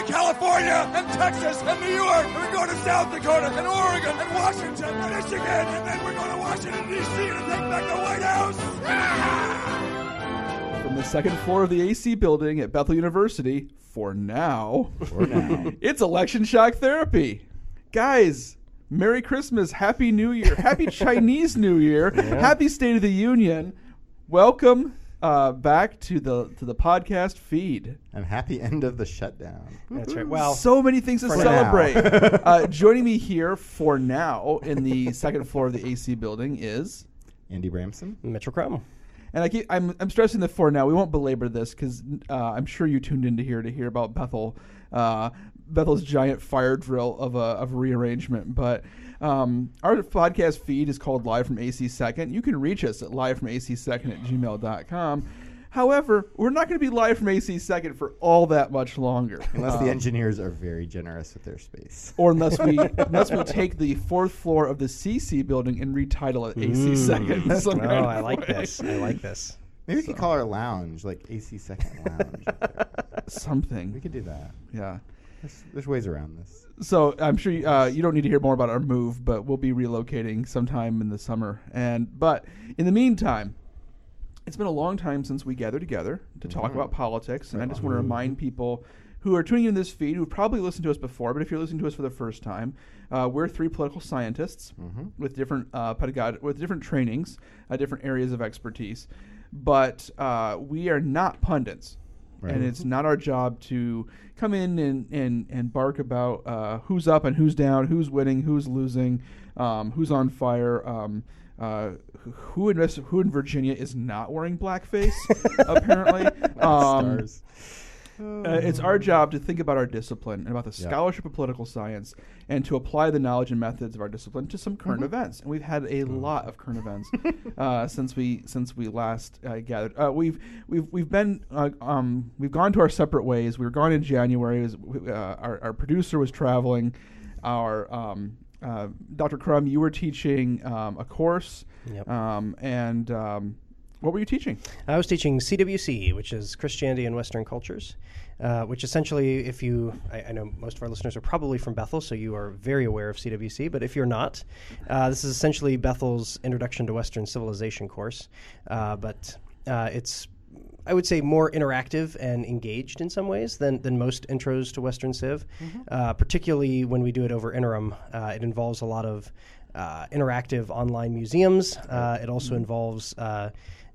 We're going to California and Texas and New York. And we're going to South Dakota and Oregon and Washington and Michigan. And then we're going to Washington, D.C. to take back the White House. Ah! From the second floor of the AC building at Bethel University, for now, For now. it's election shock therapy. Guys, Merry Christmas, Happy New Year, Happy Chinese New Year, Happy State of the Union. Welcome uh, back to the to the podcast feed. and happy end of the shutdown. That's right. Well, so many things to for celebrate. uh, joining me here for now in the second floor of the AC building is, Andy Bramson. Mitchell Crum. and I keep, I'm I'm stressing the for now. We won't belabor this because uh, I'm sure you tuned into here to hear about Bethel, uh, Bethel's giant fire drill of a of rearrangement. But um, our podcast feed is called Live from AC Second. You can reach us at live from AC Second at gmail.com. However, we're not going to be live from AC Second for all that much longer. Unless Um, the engineers are very generous with their space. or unless we unless we take the fourth floor of the CC building and retitle it AC Second. some Oh, I like way. this. I like this. Maybe we could call our lounge like AC Second Lounge. Something. we could do that. Yeah. There's, there's ways around this. So I'm sure you, uh, you don't need to hear more about our move, but we'll be relocating sometime in the summer. And but in the meantime, it's been a long time since we gathered together to talk about politics, and I just want to remind people who are tuning in this feed who've probably listened to us before, but if you're listening to us for the first time, uh, we're three political scientists with different uh, pedagog- with different trainings, uh, different areas of expertise, but uh, we are not pundits. And it's not our job to come in and, and, and bark about uh, who's up and who's down, who's winning, who's losing, um, who's on fire. Um, uh, who in who in Virginia is not wearing blackface? apparently, um, Uh, it's our job to think about our discipline and about the Yeah. scholarship of political science and to apply the knowledge and methods of our discipline to some current events. And we've had a lot of current events uh, since we since we last uh, gathered. Uh, we've we've we've been uh, um, we've gone to our separate ways. We were gone in January. Was, uh, our our producer was traveling. Our um, uh, Dr. Crum, you were teaching um, a course, Yep. um, and um, what were you teaching? I was teaching CWC, which is Christianity and Western Cultures, uh, which essentially, if you, I, I know most of our listeners are probably from Bethel, so you are very aware of CWC, but if you're not, uh, this is essentially Bethel's Introduction to Western Civilization course, uh, but uh, it's I would say more interactive and engaged in some ways than, than most intros to Western Civ. Uh, particularly when we do it over interim, uh, it involves a lot of uh, interactive online museums. Uh, it also involves uh,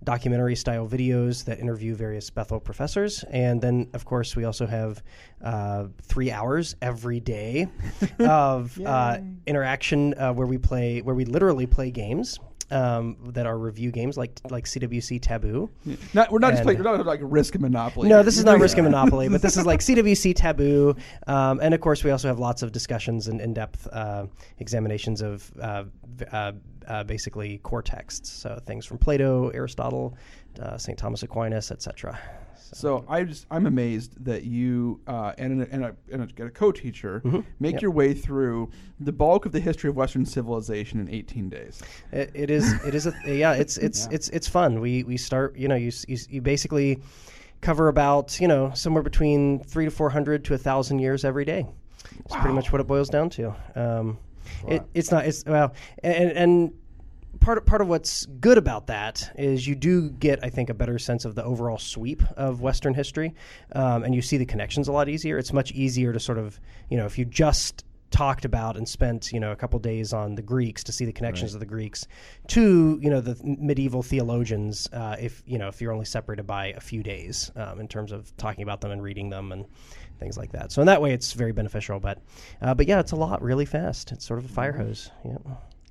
documentary style videos that interview various Bethel professors. And then, of course, we also have uh, three hours every day of uh, interaction uh, where we play, where we literally play games. Um, that are review games like like CWC Taboo. Not, we're not just playing. We're not like Risk and Monopoly. No, this is not Risk and Monopoly, but this is like CWC Taboo. Um, and of course, we also have lots of discussions and in depth uh, examinations of uh, uh, uh, basically core texts. So things from Plato, Aristotle, uh, St. Thomas Aquinas, etc. So I just I'm amazed that you uh, and a, and a, and a, a co-teacher make Mm-hmm. Yep. your way through the bulk of the history of Western civilization in 18 days. It, it is. It is a. Yeah. It's it's it's it's fun. We we start. You know. You you, you basically cover about you know somewhere between three to four hundred to a thousand years every day. It's pretty much what it boils down to. Um, it, it's not. It's well, and and part of, part of what's good about that is you do get, I think, a better sense of the overall sweep of Western history, um, and you see the connections a lot easier. It's much easier to sort of, you know, if you just talked about and spent you know a couple days on the Greeks to see the connections of the Greeks to you know the medieval theologians uh, if you know if you're only separated by a few days um, in terms of talking about them and reading them and things like that. So in that way it's very beneficial but uh, but yeah it's a lot really fast. It's sort of a fire hose. Yeah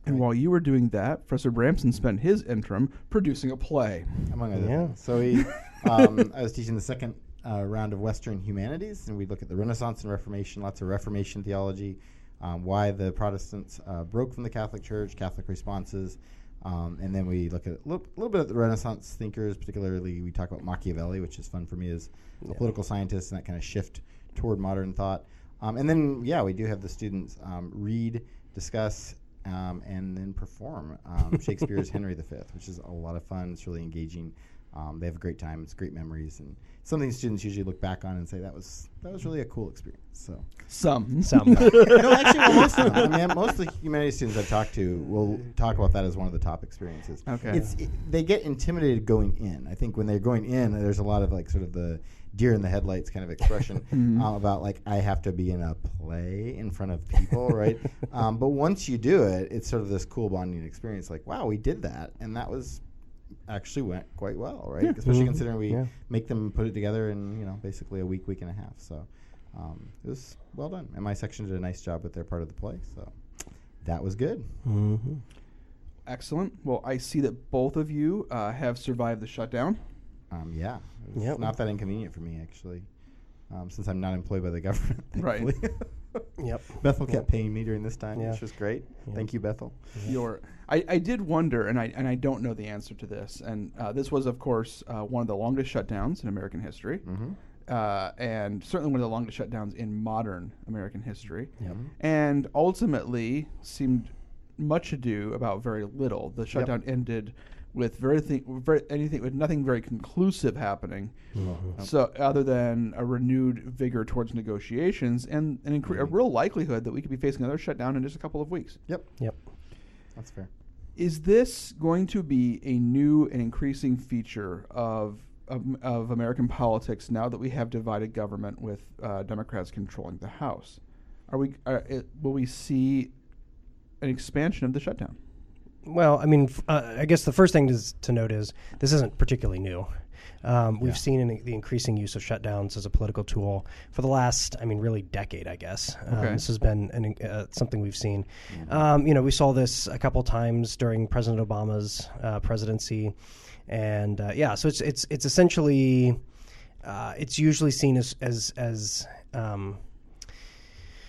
And while you were doing that, Professor Bramson spent his interim producing a play. among other Yeah. things. So we, um, I was teaching the second uh, round of Western humanities, and we look at the Renaissance and Reformation, lots of Reformation theology, um, why the Protestants uh, broke from the Catholic Church, Catholic responses, Um, and then we look at a little, little bit at the Renaissance thinkers, particularly we talk about Machiavelli, which is fun for me as a political scientist, and that kind of shift toward modern thought. Um, and then, yeah, we do have the students um, read, discuss, um, and then perform um, Shakespeare's Henry V, which is a lot of fun. It's really engaging. Um, they have a great time. It's great memories, and something students usually look back on and say that was that was really a cool experience. So Some. Some. no, actually, well, most of them. I mean, most of the humanities students I've talked to will talk about that as one of the top experiences. Okay. it's it, they get intimidated going in. I think when they're going in, there's a lot of like sort of the deer in the headlights kind of expression uh, about like I have to be in a play in front of people, right? Um, but once you do it, it's sort of this cool bonding experience. Like, wow, we did that, and that was actually went quite well, right? Especially Mhm. considering we Yeah. make them put it together in you know basically a week, week and a half. So um, it was well done, and my section did a nice job with their part of the play. So that was good. Mm-hmm. Excellent. Well, I see that both of you uh, have survived the shutdown. Um, yeah, it's Yep. not that inconvenient for me actually, um, since I'm not employed by the government. Right. thankfully. Yep. Bethel kept paying me during this time, Yeah. which was great. Yeah. Thank you, Bethel. Your, I, I did wonder, and I and I don't know the answer to this. And uh, this was, of course, uh, one of the longest shutdowns in American history, Mm-hmm. uh, and certainly one of the longest shutdowns in modern American history. Yep. And ultimately seemed much ado about very little. The shutdown ended with very, thi- very anything with nothing very conclusive happening. So other than a renewed vigor towards negotiations and an incre- a real likelihood that we could be facing another shutdown in just a couple of weeks. Yep, Yep. that's fair. Is this going to be a new and increasing feature of of, of American politics now that we have divided government with uh, Democrats controlling the House? Are we? Are, it, will we see an expansion of the shutdown? Well, I mean, uh, I guess the first thing to, to note is this isn't particularly new. Um, we've seen an, the increasing use of shutdowns as a political tool for the last, I mean, really decade, I guess. Um, Okay. This has been an, uh, something we've seen. Um, you know, we saw this a couple times during President Obama's uh, presidency, and uh, yeah, so it's it's it's essentially uh, it's usually seen as as as um,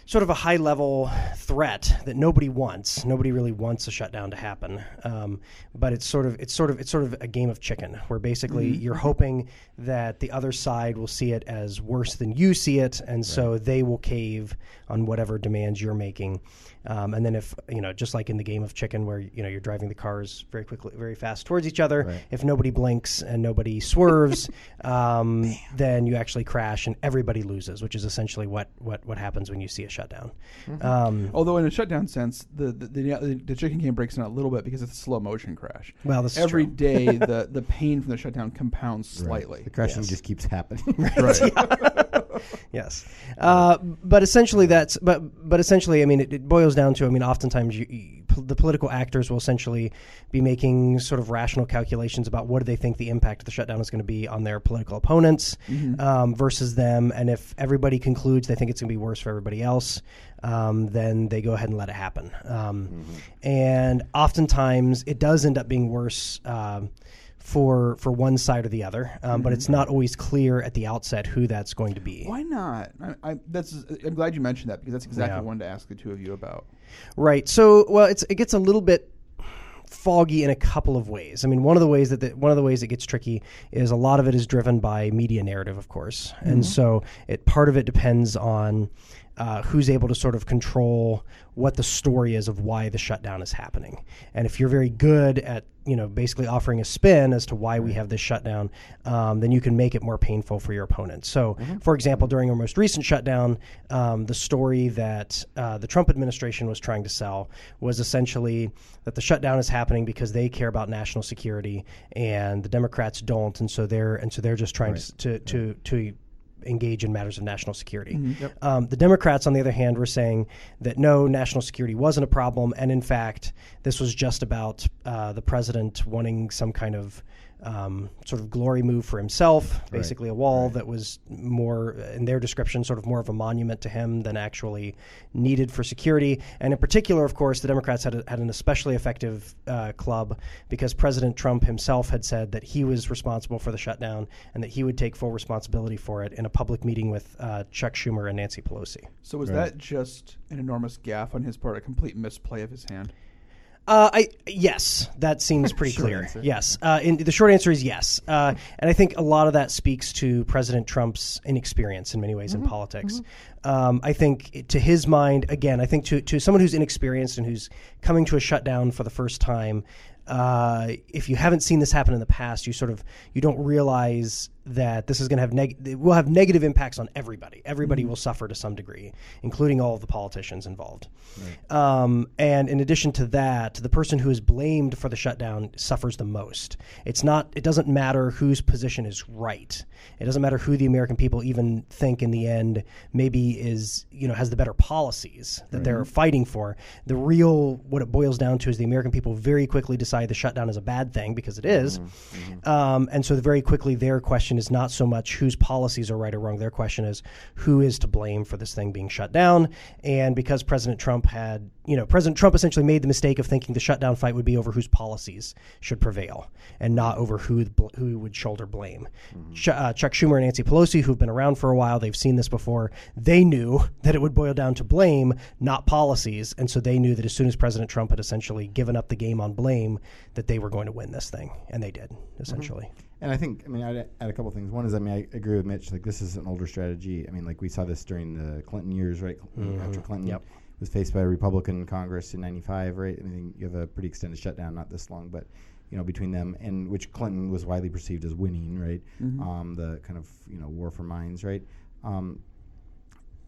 sort of a high level threat that nobody wants. Nobody really wants a shutdown to happen. Um, but it's sort of it's sort of it's sort of a game of chicken where basically you're hoping that the other side will see it as worse than you see it, and so they will cave on whatever demands you're making. Um, and then if you know, just like in the game of chicken, where you know you're driving the cars very quickly, very fast towards each other, Right. if nobody blinks and nobody swerves, um, then you actually crash and everybody loses, which is essentially what what what happens when you see a shutdown. Um, Although in a shutdown sense, the the, the, the chicken game breaks down a little bit because it's a slow motion crash. Well, this is true. day the the pain from the shutdown compounds slightly. The crashing Yes. just keeps happening. Right. Yes, uh, but essentially that's but but essentially, I mean, it, it boils down to I mean, oftentimes you, you, the political actors will essentially be making sort of rational calculations about what do they think the impact of the shutdown is going to be on their political opponents um, versus them, and if everybody concludes they think it's going to be worse for everybody else, um, then they go ahead and let it happen. Um, And oftentimes, it does end up being worse. Um, for for one side or the other, um, but it's not always clear at the outset who that's going to be. Why not? I, I, that's. I'm glad you mentioned that because that's exactly Yeah. what I wanted to ask the two of you about. Right. So, well, it's it gets a little bit foggy in a couple of ways. I mean, one of the ways that the, one of the ways it gets tricky is a lot of it is driven by media narrative, of course, and so it part of it depends on uh, who's able to sort of control what the story is of why the shutdown is happening. And if you're very good at you know basically offering a spin as to why we have this shutdown, um, then you can make it more painful for your opponent. So, for example, during our most recent shutdown, um, the story that uh, the Trump administration was trying to sell was essentially that the shutdown is happening because they care about national security and the Democrats don't, and so they're and so they're just trying to to to, to engage in matters of national security. Um, the Democrats, on the other hand, were saying that no, national security wasn't a problem, and in fact, this was just about uh, the president wanting some kind of um, sort of glory move for himself, basically a wall that was more, in their description, sort of more of a monument to him than actually needed for security. And in particular, of course, the Democrats had, a, had an especially effective uh, club because President Trump himself had said that he was responsible for the shutdown and that he would take full responsibility for it in a public meeting with uh, Chuck Schumer and Nancy Pelosi. So was that just an enormous gaffe on his part, a complete misplay of his hand? Uh, I yes, that seems pretty clear. answer. Yes, uh, in, the short answer is yes, uh, and I think a lot of that speaks to President Trump's inexperience in many ways in politics. Um, I think to his mind, again, I think to to someone who's inexperienced and who's coming to a shutdown for the first time. Uh, if you haven't seen this happen in the past, you sort of you don't realize that this is going to have neg- will have negative impacts on everybody. Everybody will suffer to some degree, including all of the politicians involved. Um, and in addition to that, the person who is blamed for the shutdown suffers the most. It's not. It doesn't matter whose position is right. It doesn't matter who the American people even think in the end maybe is you know has the better policies that they're fighting for. The real what it boils down to is the American people very quickly decide the shutdown is a bad thing because it is. Um, and so very quickly their question is not so much whose policies are right or wrong. Their question is who is to blame for this thing being shut down. And because President Trump had, you know, President Trump essentially made the mistake of thinking the shutdown fight would be over whose policies should prevail and not over who bl- who would shoulder blame. Ch- uh, Chuck Schumer and Nancy Pelosi, who've been around for a while, they've seen this before. They knew that it would boil down to blame, not policies, and so they knew that as soon as President Trump had essentially given up the game on blame, that they were going to win this thing, and they did essentially. And I think, I mean, I'd add a couple things. One is, I mean, I agree with Mitch. Like, this is an older strategy. I mean, like we saw this during the Clinton years, right? After Clinton Yep. was faced by a Republican Congress in '95, right? I mean, you have a pretty extended shutdown, not this long, but you know, between them and which Clinton was widely perceived as winning, right? Um, the kind of you know war for minds, right? Um,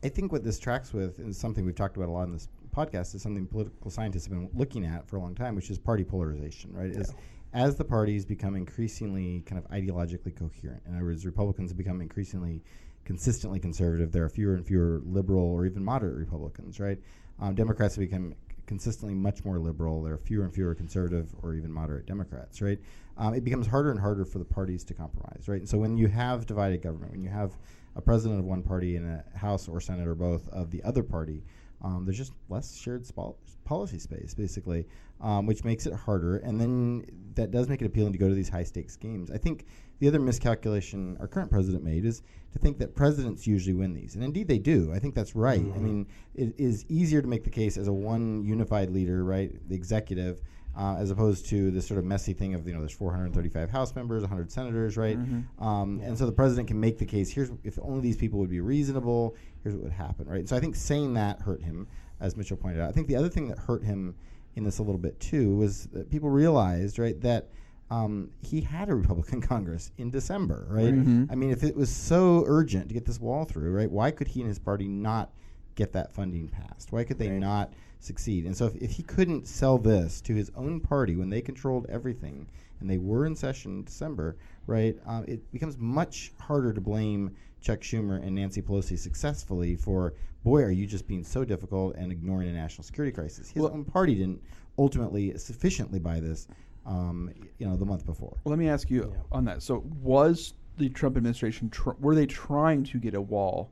I think what this tracks with is something we've talked about a lot in this podcast is something political scientists have been looking at for a long time, which is party polarization, right? Is as the parties become increasingly kind of ideologically coherent, in other words, Republicans have become increasingly consistently conservative. There are fewer and fewer liberal or even moderate Republicans, right? Um, Democrats have become consistently much more liberal. There are fewer and fewer conservative or even moderate Democrats, right? Um, it becomes harder and harder for the parties to compromise, right? And so when you have divided government, when you have a president of one party and a House or Senate or both of the other party, um, there's just less shared spol- policy space, basically, um, which makes it harder. And then that does make it appealing to go to these high stakes games. I think the other miscalculation our current president made is to think that presidents usually win these. And indeed they do. I think that's right. I mean, it is easier to make the case as a one unified leader, right, the executive. Uh, as opposed to this sort of messy thing of you know there's 435 House members, 100 senators, right? Um, And so the president can make the case. Here's if only these people would be reasonable. Here's what would happen, right? So I think saying that hurt him, as Mitchell pointed out. I think the other thing that hurt him in this a little bit too was that people realized, right, that um, he had a Republican Congress in December, right? I mean, if it was so urgent to get this wall through, right, why could he and his party not get that funding passed? Why could they not succeed? And so, if, if he couldn't sell this to his own party when they controlled everything and they were in session in December, right, um, it becomes much harder to blame Chuck Schumer and Nancy Pelosi successfully for, boy, are you just being so difficult and ignoring a national security crisis. His own party didn't ultimately sufficiently buy this, um, you know, the month before. Well, let me ask you on that. So, was the Trump administration tr- were they trying to get a wall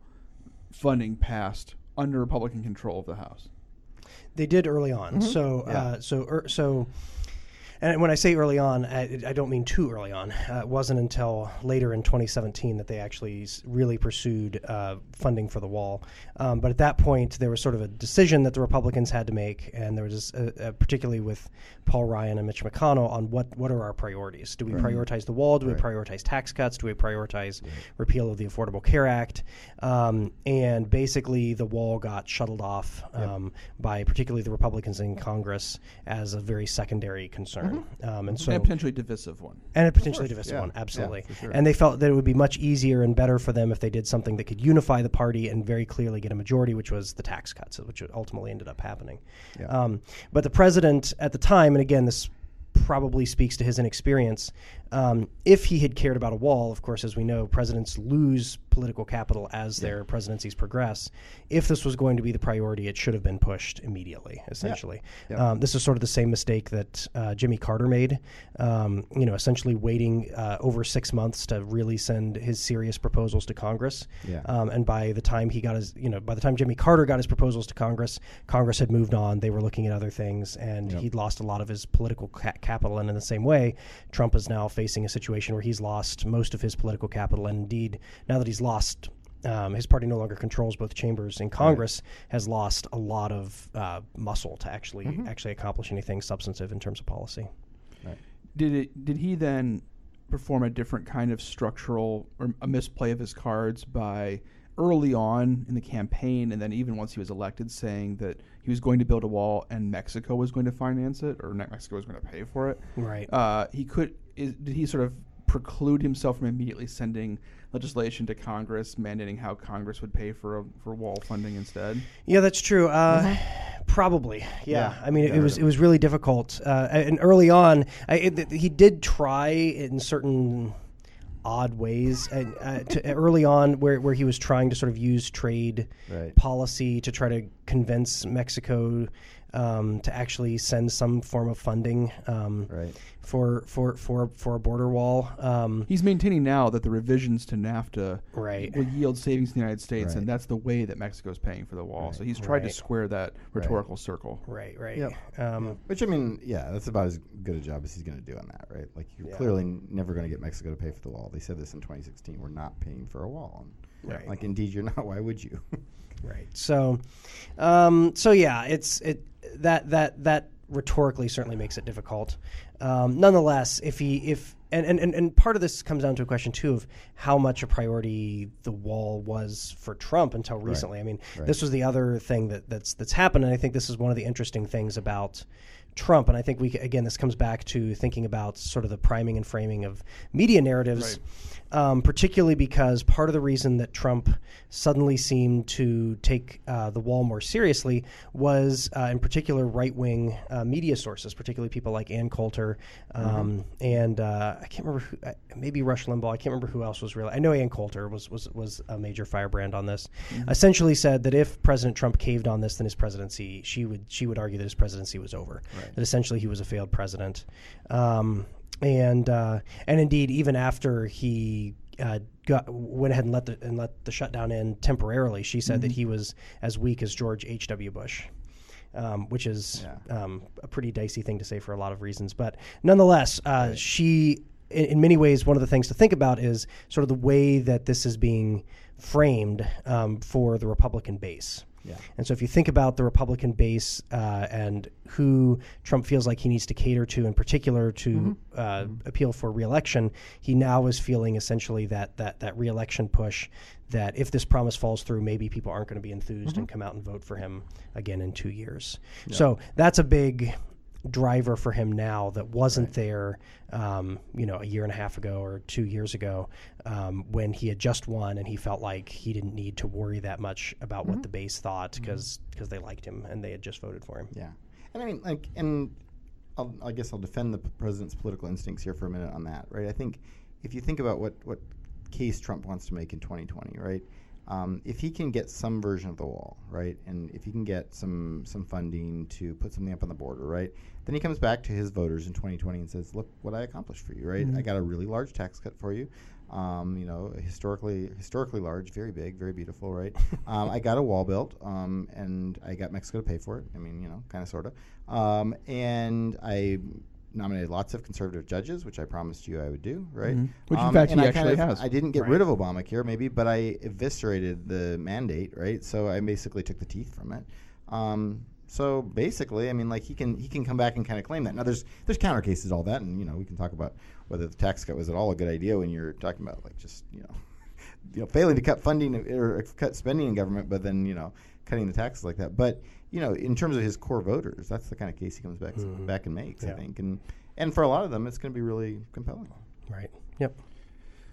funding passed under Republican control of the House? They did early on. So, uh, so, er, so, and when I say early on, I, I don't mean too early on. Uh, it wasn't until later in 2017 that they actually really pursued uh, funding for the wall. Um, but at that point, there was sort of a decision that the Republicans had to make, and there was uh, uh, particularly with Paul Ryan and Mitch McConnell on what what are our priorities? Do we prioritize the wall? Do we prioritize tax cuts? Do we prioritize repeal of the Affordable Care Act? Um, and basically, the wall got shuttled off um, by particularly the Republicans in Congress as a very secondary concern. Um, and so, and a potentially divisive one. and a potentially divisive yeah. one, absolutely. for sure. And they felt that it would be much easier and better for them if they did something that could unify the party and very clearly get a majority, which was the tax cuts, which ultimately ended up happening. Um, but the president at the time, and again, this probably speaks to his inexperience. Um, if he had cared about a wall, of course, as we know, presidents lose political capital as their presidencies progress. If this was going to be the priority, it should have been pushed immediately, essentially. Um, this is sort of the same mistake that uh, Jimmy Carter made, um, you know, essentially waiting uh, over six months to really send his serious proposals to Congress. Yeah. Um, and by the time he got his, you know, by the time Jimmy Carter got his proposals to Congress, Congress had moved on. They were looking at other things, and he'd lost a lot of his political ca- capital. And in the same way, Trump is now facing a situation where he's lost most of his political capital. And indeed, now that he's lost um, his party no longer controls both chambers in Congress, has lost a lot of uh, muscle to actually Mm-hmm. actually accomplish anything substantive in terms of policy. Did it? Did he then perform a different kind of structural or a misplay of his cards by early on in the campaign, and then even once he was elected, saying that he was going to build a wall and Mexico was going to finance it, or Mexico was going to pay for it? Right. Uh, he could. Is, did he sort of preclude himself from immediately sending legislation to Congress mandating how Congress would pay for a, for wall funding instead? Yeah, that's true. Uh, Probably, yeah. Yeah, I mean, it, yeah, was it was really difficult, uh, and early on, I, it, he did try in certain odd ways. And, uh, to, early on, where where he was trying to sort of use trade Right. policy to try to convince Mexico um, to actually send some form of funding um, Right. for for for for a border wall. Um, He's maintaining now that the revisions to NAFTA Right. will yield savings in the United States, Right. and that's the way that Mexico is paying for the wall. So he's tried to square that rhetorical circle. right, right. Yep. Um, Which I mean, yeah, that's about as good a job as he's going to do on that, right? Like you're clearly never going to get Mexico to pay for the wall. They said this in 2016. We're not paying for a wall. And Right. Like indeed, you're not. Why would you? Right. So, um, so yeah, it's it that that that rhetorically certainly makes it difficult. Um, nonetheless, if he if and, and, and, and part of this comes down to a question too of how much a priority the wall was for Trump until recently. I mean, this was the other thing that that's that's happened, and I think this is one of the interesting things about. Trump, and I think we again this comes back to thinking about sort of the priming and framing of media narratives, um, particularly because part of the reason that Trump suddenly seemed to take uh, the wall more seriously was, uh, in particular, right wing uh, media sources, particularly people like Ann Coulter um, and uh, I can't remember who, uh, maybe Rush Limbaugh. I can't remember who else was really. I know Ann Coulter was was was a major firebrand on this. Essentially said that if President Trump caved on this, then his presidency she would she would argue that his presidency was over. That essentially he was a failed president. Um, and uh, and indeed, even after he uh, got went ahead and let the and let the shutdown in temporarily, she said that he was as weak as George H. W. Bush. Um, which is um, a pretty dicey thing to say for a lot of reasons, but nonetheless, uh, she, in, in many ways, one of the things to think about is sort of the way that this is being framed um, for the Republican base. Yeah. And so, if you think about the Republican base uh, and who Trump feels like he needs to cater to, in particular to uh, appeal for reelection, he now is feeling essentially that that that reelection push. That if this promise falls through, maybe people aren't going to be enthused and come out and vote for him again in two years. So that's a big driver for him now that wasn't there, um, you know, a year and a half ago or two years ago um, when he had just won and he felt like he didn't need to worry that much about what the base thought because they liked him and they had just voted for him. Yeah, and I mean, like, and I'll, I guess I'll defend the president's political instincts here for a minute on that, right? I think if you think about what what case Trump wants to make in 2020, right? Um, if he can get some version of the wall, right, and if he can get some some funding to put something up on the border, right, then he comes back to his voters in 2020 and says, "Look what I accomplished for you, right? I got a really large tax cut for you." Um, you know, historically, historically large, very big, very beautiful, right? um, I got a wall built, um, and I got Mexico to pay for it. I mean, you know, kind of, sort of. Um, and I nominated lots of conservative judges, which I promised you I would do, right? Mhm. Which, in Um, fact, and he I actually has. I didn't get rid of Obamacare, maybe, but I eviscerated the mandate, right? So I basically took the teeth from it. Um, so basically, I mean, like he can he can come back and kind of claim that. Now there's there's counter cases all that, and you know we can talk about whether the tax cut was at all a good idea when you're talking about like just you know you know failing to cut funding or cut spending in government, but then you know cutting the taxes like that. But you know, in terms of his core voters, that's the kind of case he comes back back and makes, I think, and and for a lot of them, it's going to be really compelling. Right. Yep.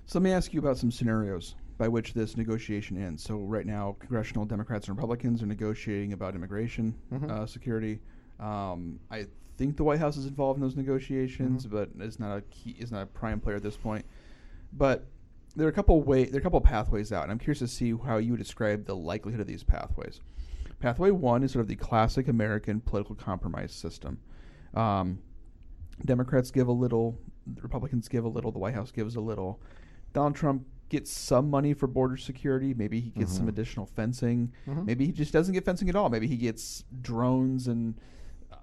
So let me ask you about some scenarios by which this negotiation ends. So right now, congressional Democrats and Republicans are negotiating about immigration uh, security. Um, I think the White House is involved in those negotiations, but it's not a key, it's not a prime player at this point. But there are a couple way there are a couple pathways out, and I'm curious to see how you would describe the likelihood of these pathways. Pathway one is sort of the classic American political compromise system. Um, Democrats give a little, Republicans give a little, the White House gives a little. Donald Trump gets some money for border security. Maybe he gets some additional fencing. Maybe he just doesn't get fencing at all. Maybe he gets drones and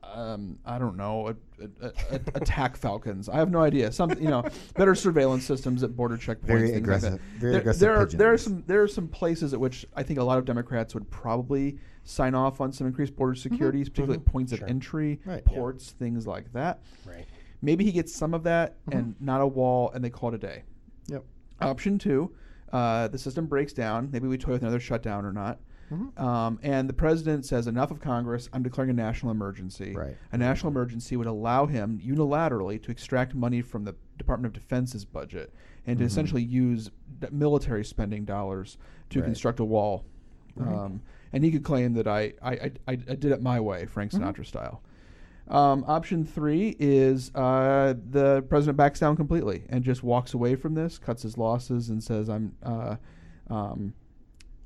um, I don't know, a, a, a, attack falcons. I have no idea. Some, you know, better surveillance systems at border checkpoints. Very aggressive- Like very there, aggressive There are, there are some there are some places at which I think a lot of Democrats would probably sign off on some increased border security, particularly at points of entry, Right. ports, things like that. Right. Maybe he gets some of that and not a wall, and they call it a day. Yep. Option two, uh, the system breaks down. Maybe we toy with another shutdown or not. Mm-hmm. Um, and the president says, enough of Congress. I'm declaring a national emergency. Right. A national emergency would allow him unilaterally to extract money from the Department of Defense's budget and to essentially use d- military spending dollars to Mm-hmm. Right. construct a wall. Um, and he could claim that I, I, I, I did it my way, Frank Mm-hmm. Sinatra style. Um, option three is uh, the president backs down completely and just walks away from this, cuts his losses, and says, "I'm, uh, um,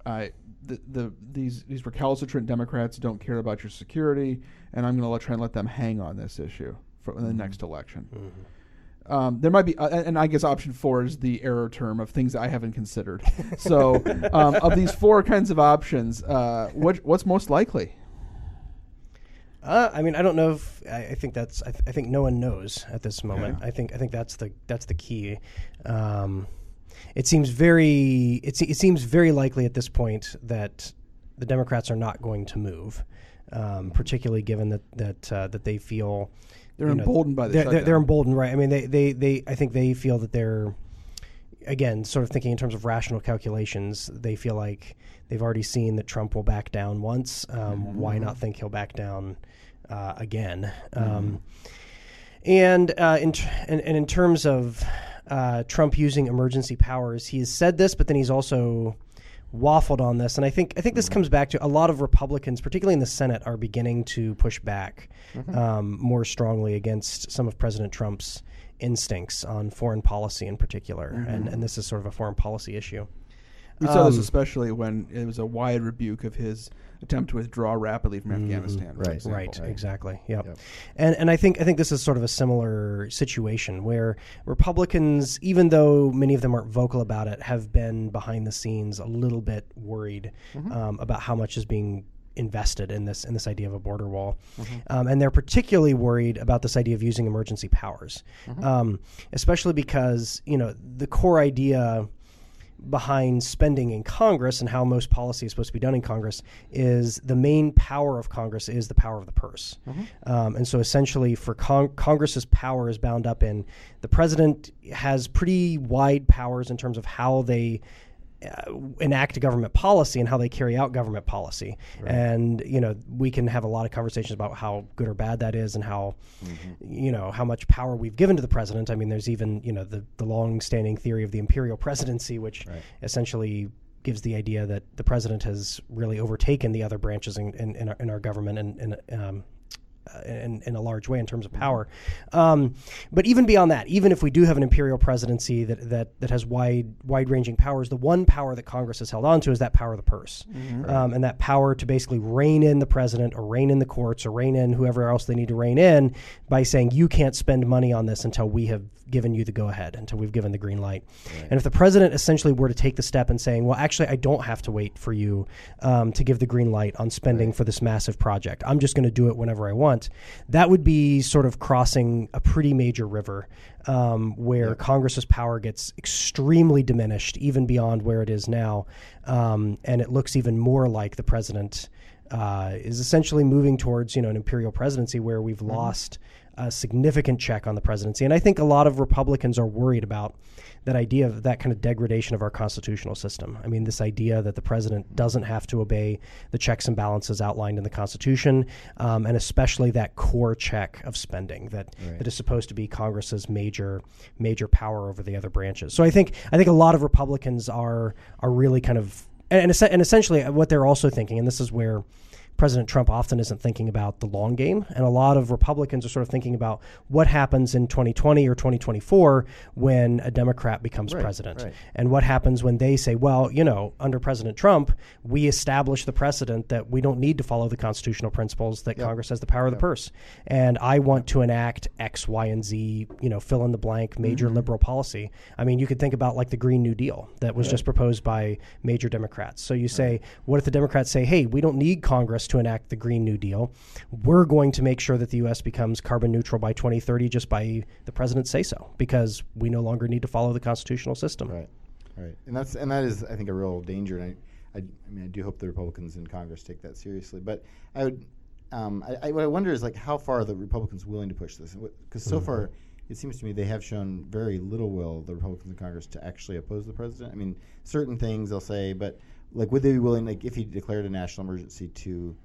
I, the, the these these recalcitrant Democrats don't care about your security, and I'm going to try and let them hang on this issue for the next election." Um, there might be, uh, and I guess option four is the error term of things that I haven't considered. so, um, of these four kinds of options, uh, what what's most likely? Uh, I mean, I don't know if I, I think that's. I, th- I think no one knows at this moment. I think I think that's the that's the key. Um, it seems very it, it seems very likely at this point that the Democrats are not going to move, um, particularly given that that uh, that they feel They're you know, emboldened by the they're, they're, they're emboldened, right? I mean, they, they they I think they feel that they're again, sort of thinking in terms of rational calculations, they feel like they've already seen that Trump will back down once. Um, Why not think he'll back down uh, again? Um, and, uh, in tr- and and in terms of uh, Trump using emergency powers, he has said this, but then he's also waffled on this, and I think I think this comes back to a lot of Republicans, particularly in the Senate, are beginning to push back um, more strongly against some of President Trump's instincts on foreign policy in particular, and and this is sort of a foreign policy issue. We saw this Um, especially when it was a wide rebuke of his attempt to withdraw rapidly from Afghanistan. for Right. Right, exactly. Yep. Yep. And and I think I think this is sort of a similar situation where Republicans, even though many of them aren't vocal about it, have been behind the scenes a little bit worried um, about how much is being invested in this in this idea of a border wall, um, and they're particularly worried about this idea of using emergency powers, um, especially because you know the core idea behind spending in Congress and how most policy is supposed to be done in Congress is the main power of Congress is the power of the purse. Um, and so essentially, for con- Congress's power is bound up in the president has pretty wide powers in terms of how they. Uh, enact government policy and how they carry out government policy, and you know we can have a lot of conversations about how good or bad that is, and how you know how much power we've given to the president. I mean, there's even you know the the long-standing theory of the imperial presidency, which essentially gives the idea that the president has really overtaken the other branches in in, in, our, in our government and. and um, in, in a large way in terms of power, um, but even beyond that, even if we do have an imperial presidency that that, that has wide wide ranging powers, the one power that Congress has held on to is that power of the purse, um, and that power to basically rein in the president or rein in the courts or rein in whoever else they need to rein in by saying you can't spend money on this until we have given you the go ahead, until we've given the green light. And if the president essentially were to take the step and saying, well, actually, I don't have to wait for you um, to give the green light on spending for this massive project. I'm just going to do it whenever I want. That would be sort of crossing a pretty major river um, where Congress's power gets extremely diminished, even beyond where it is now. Um, and it looks even more like the president uh, is essentially moving towards, you know, an imperial presidency where we've lost a significant check on the presidency. And I think a lot of Republicans are worried about that idea of that kind of degradation of our constitutional system. I mean, this idea that the president doesn't have to obey the checks and balances outlined in the Constitution, um, and especially that core check of spending that, that is supposed to be Congress's major major power over the other branches. So I think I think a lot of Republicans are are really kind of and, and, and essentially what they're also thinking, and this is where President Trump often isn't thinking about the long game. And a lot of Republicans are sort of thinking about what happens in 2020 or 2024 when a Democrat becomes president. right. And what happens when they say, well, you know, under President Trump, we established the precedent that we don't need to follow the constitutional principles, that Congress has the power of the purse. And I want to enact X, Y, and Z, you know, fill in the blank major mm-hmm. liberal policy. I mean, you could think about like the Green New Deal that was just proposed by major Democrats. So you say, what if the Democrats say, hey, we don't need Congress to enact the Green New Deal. We're going to make sure that the U.S. becomes carbon neutral by 2030 just by the president say so, because we no longer need to follow the constitutional system. Right, right, and that's and that is, I think, a real danger. And I, I, I mean, I do hope the Republicans in Congress take that seriously. But I would, um, I, I, what I wonder is like how far are the Republicans willing to push this? Because so far, it seems to me they have shown very little will the Republicans in Congress to actually oppose the president. I mean, certain things they'll say, but like, would they be willing, like, if he declared a national emergency to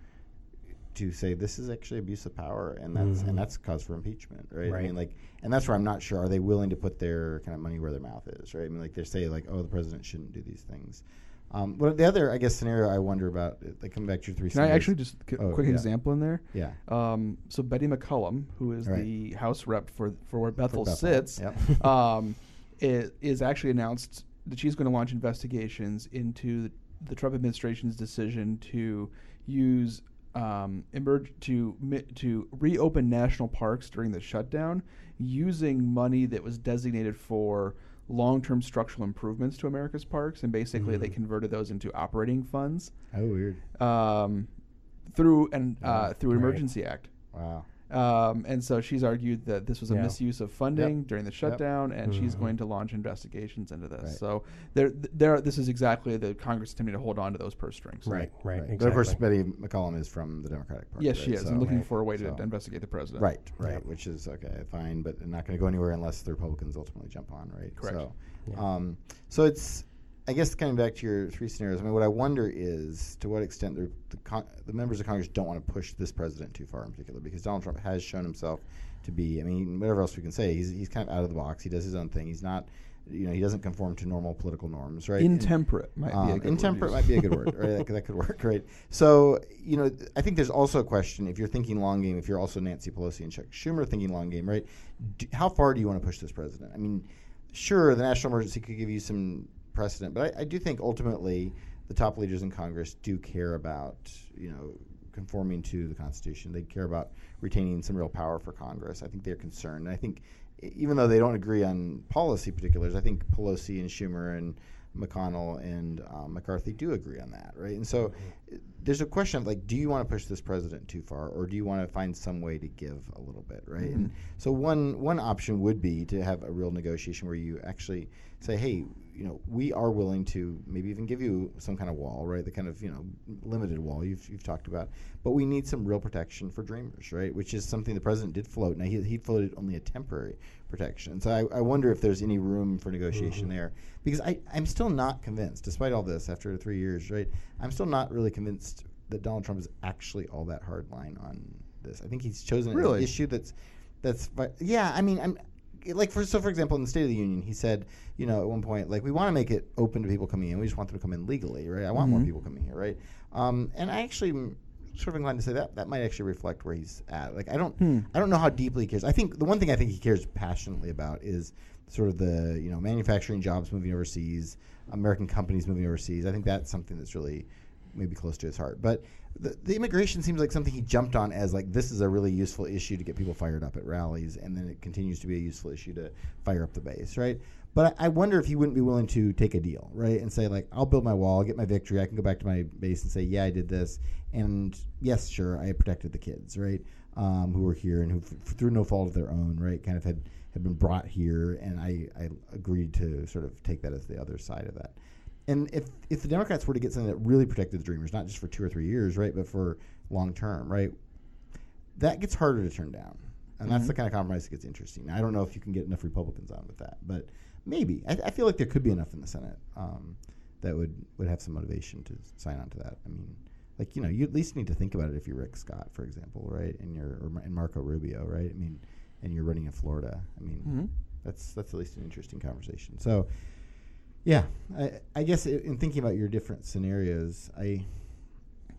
to say this is actually abuse of power and that's and that's cause for impeachment, right? I mean, like, and that's where I'm not sure. Are they willing to put their kind of money where their mouth is, right? I mean, like they say, like, oh, the president shouldn't do these things. Um, but the other, I guess, scenario I wonder about, uh, like, coming back to your three. Can I actually just a Oh, quick yeah. example in there? Yeah. Um, so Betty McCollum, who is Right. the House rep for for where Bethel, Bethel, sits, yep. um, is, is actually announced that she's going to launch investigations into the, Trump administration's decision to use um, emerge to to reopen national parks during the shutdown using money that was designated for long-term structural improvements to America's parks, and basically they converted those into operating funds Oh, weird. um, through and uh, through an Right. emergency act. Wow. Um, and so she's argued that this was a Yeah. misuse of funding during the shutdown, and she's going to launch investigations into this. Right. So there, there, this is exactly the Congress attempting to hold on to those purse strings. Right, right, But of course. Betty McCollum is from the Democratic Party. Yes, right? she is. So- and looking Right. for a way to So- investigate the president. Right, right, which is okay, fine, but not going to go anywhere unless the Republicans ultimately jump on, right? Correct. So, um, so it's, I guess, coming back to your three scenarios. I mean, what I wonder is to what extent the the, con- the members of Congress don't want to push this president too far, in particular, because Donald Trump has shown himself to be. I mean, whatever else we can say, he's he's kind of out of the box. He does his own thing. He's not. You know, he doesn't conform to normal political norms, right? And- Intemperate might be a um, good word intemperate use. might be a good word, right? That, could- that could work, right? So, you know, th- I think there's also a question if you're thinking long game, if you're also Nancy Pelosi and Chuck Schumer thinking long game, right? D how far do you want to push this president? I mean, sure, the national emergency could give you some precedent, but I, I do think ultimately the top leaders in Congress do care about, you know, conforming to the Constitution. They care about retaining some real power for Congress. I think they're concerned. And I think even though they don't agree on policy particulars, I think Pelosi and Schumer and McConnell and um, McCarthy do agree on that, right? And so uh, there's a question of like, do you want to push this president too far, or do you want to find some way to give a little bit, right? And so one one option would be to have a real negotiation where you actually say, hey, you know, we are willing to maybe even give you some kind of wall, right? The kind of you know limited wall you've you've talked about, but we need some real protection for dreamers, right? Which is something the president did float. Now he he floated only a temporary protection. So I, I wonder if there's any room for negotiation mm-hmm. there, because I I'm still not convinced, despite all this after three years, right? I'm still not really convinced that Donald Trump is actually all that hard line on this. I think he's chosen Really? an issue that's that's vi- yeah. I mean, I'm like for so for example in the State of the Union, he said, you know, at one point, like we want to make it open to people coming in. We just want them to come in legally, right? I want more people coming here, right? Um, and I actually. am Sort of inclined to say that that might actually reflect where he's at. Like I don't, I don't know how deeply he cares. I think the one thing I think he cares passionately about is sort of the you know manufacturing jobs moving overseas, American companies moving overseas. I think that's something that's really maybe close to his heart. But the, the immigration seems like something he jumped on as like this is a really useful issue to get people fired up at rallies, and then it continues to be a useful issue to fire up the base, right? But I, I wonder if he wouldn't be willing to take a deal, right, and say like, I'll build my wall, I'll get my victory, I can go back to my base and say, yeah, I did this, and yes, sure, I protected the kids, right, um, who were here and who, f- through no fault of their own, right, kind of had had been brought here, and I, I agreed to sort of take that as the other side of that. And if if the Democrats were to get something that really protected the Dreamers, not just for two or three years, right, but for long term, right, that gets harder to turn down, and that's the kind of compromise that gets interesting. I don't know if you can get enough Republicans on with that, but maybe I, I feel like there could be enough in the Senate um, that would would have some motivation to sign on to that. I mean, like you know, you at least need to think about it if you're Rick Scott, for example, right, and you're or, and Marco Rubio, right. I mean, and you're running in Florida. I mean, that's that's at least an interesting conversation. So. Yeah, I, I guess in thinking about your different scenarios, I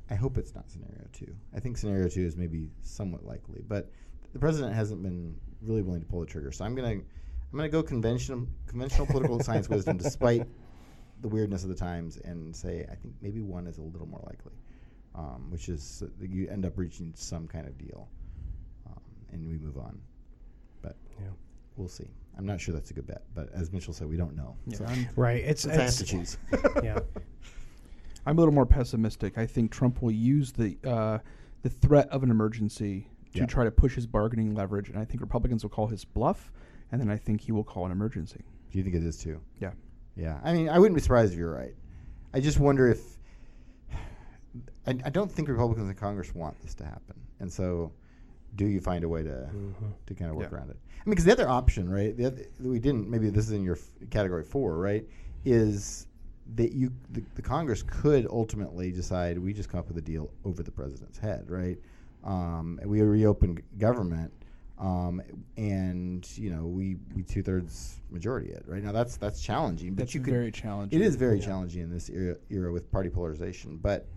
I hope it's not scenario two. I think scenario two is maybe somewhat likely, but the president hasn't been really willing to pull the trigger. So I'm gonna I'm gonna go conventional conventional political science wisdom, despite the weirdness of the times, and say I think maybe one is a little more likely, um, which is that you end up reaching some kind of deal, um, and we move on. But Yeah. we'll see. I'm not sure that's a good bet, but as Mitchell said, we don't know. So Right. It's, since I have it's to choose. yeah. I'm a little more pessimistic. I think Trump will use the uh, the threat of an emergency to Yeah. try to push his bargaining leverage, and I think Republicans will call his bluff, and then I think he will call an emergency. Do you think it is too? Yeah. Yeah. I mean, I wouldn't be surprised if you're right. I just wonder if. I, I don't think Republicans in Congress want this to happen. And so, do you find a way to to kind of work Yeah. around it? I mean, because the other option, right? The other, we didn't. Maybe this is in your f- category four, right? Is that you the, the Congress could ultimately decide we just come up with a deal over the president's head, right? Um, and we reopen g- government, um, and you know we we two thirds majority it right now. That's that's challenging, but That's you could very challenging. it is very challenging in this era, era with party polarization, but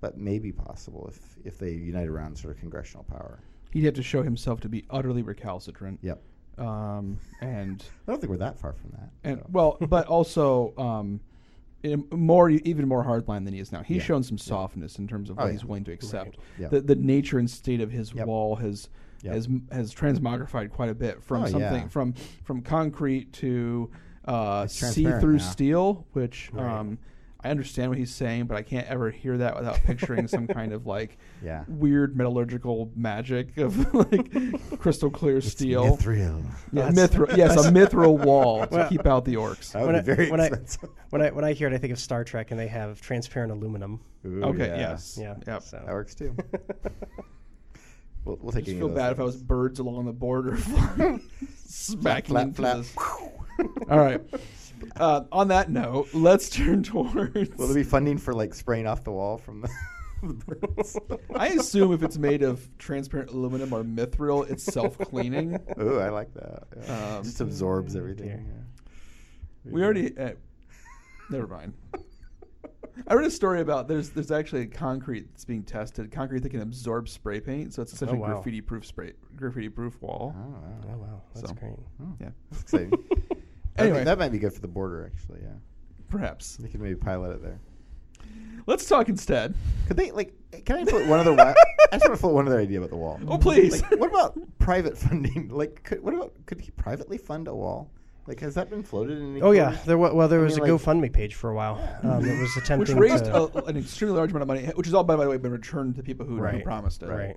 but maybe possible if if they unite around sort of congressional power. He'd have to show himself to be utterly recalcitrant. Yep. Um, and I don't think we're that far from that. and so. well, but also um, in more even more hardline than he is now. He's Yeah. shown some softness in terms of Oh, what yeah. he's willing to accept. Yeah. The the nature and state of his Yep. wall has Yep. has has transmogrified quite a bit from Oh, something yeah. from from concrete to uh, see through now. steel, which um, I understand what he's saying, but I can't ever hear that without picturing some kind of like Yeah. weird metallurgical magic of like crystal clear steel. Mithril. Yeah, That's- mithril, yes, a mithril wall to Well- keep out the orcs. That would When be I- very when I- expensive. When I when I hear it, I think of Star Trek, and they have transparent aluminum. Ooh, Okay, yeah. yes. Yeah. Yep. So. that works too. we'll, we'll I take just feel of those bad if I was birds along the border smacking flap, into flap. this. All right. Uh, on that note, let's turn towards. Will there be funding for like spraying off the wall from the, the? I assume if it's made of transparent aluminum or mithril, it's self-cleaning. Ooh, I like that. Yeah. Um, Just absorbs everything. yeah. We already. Uh, never mind. I read a story about there's there's actually concrete that's being tested. Concrete that can absorb spray paint, so it's essentially wow. graffiti proof spray graffiti proof wall. Oh, wow. Oh wow, that's So. great. Yeah, That's exciting. Anyway. anyway, that might be good for the border, actually. Yeah, perhaps. they could maybe pilot it there. Let's talk instead. Could they like? Can I float one other? wa- I just want to float one other idea about the wall. Oh, please. Like, what about private funding? Like, could, what about could he privately fund a wall? Like, has that been floated in? Any Oh yeah, there wa- well there I was mean, a like- GoFundMe page for a while. Um, it was attempting which attempting raised to, a, an extremely large amount of money, which has all, by the way, been returned to people who, who promised it. right.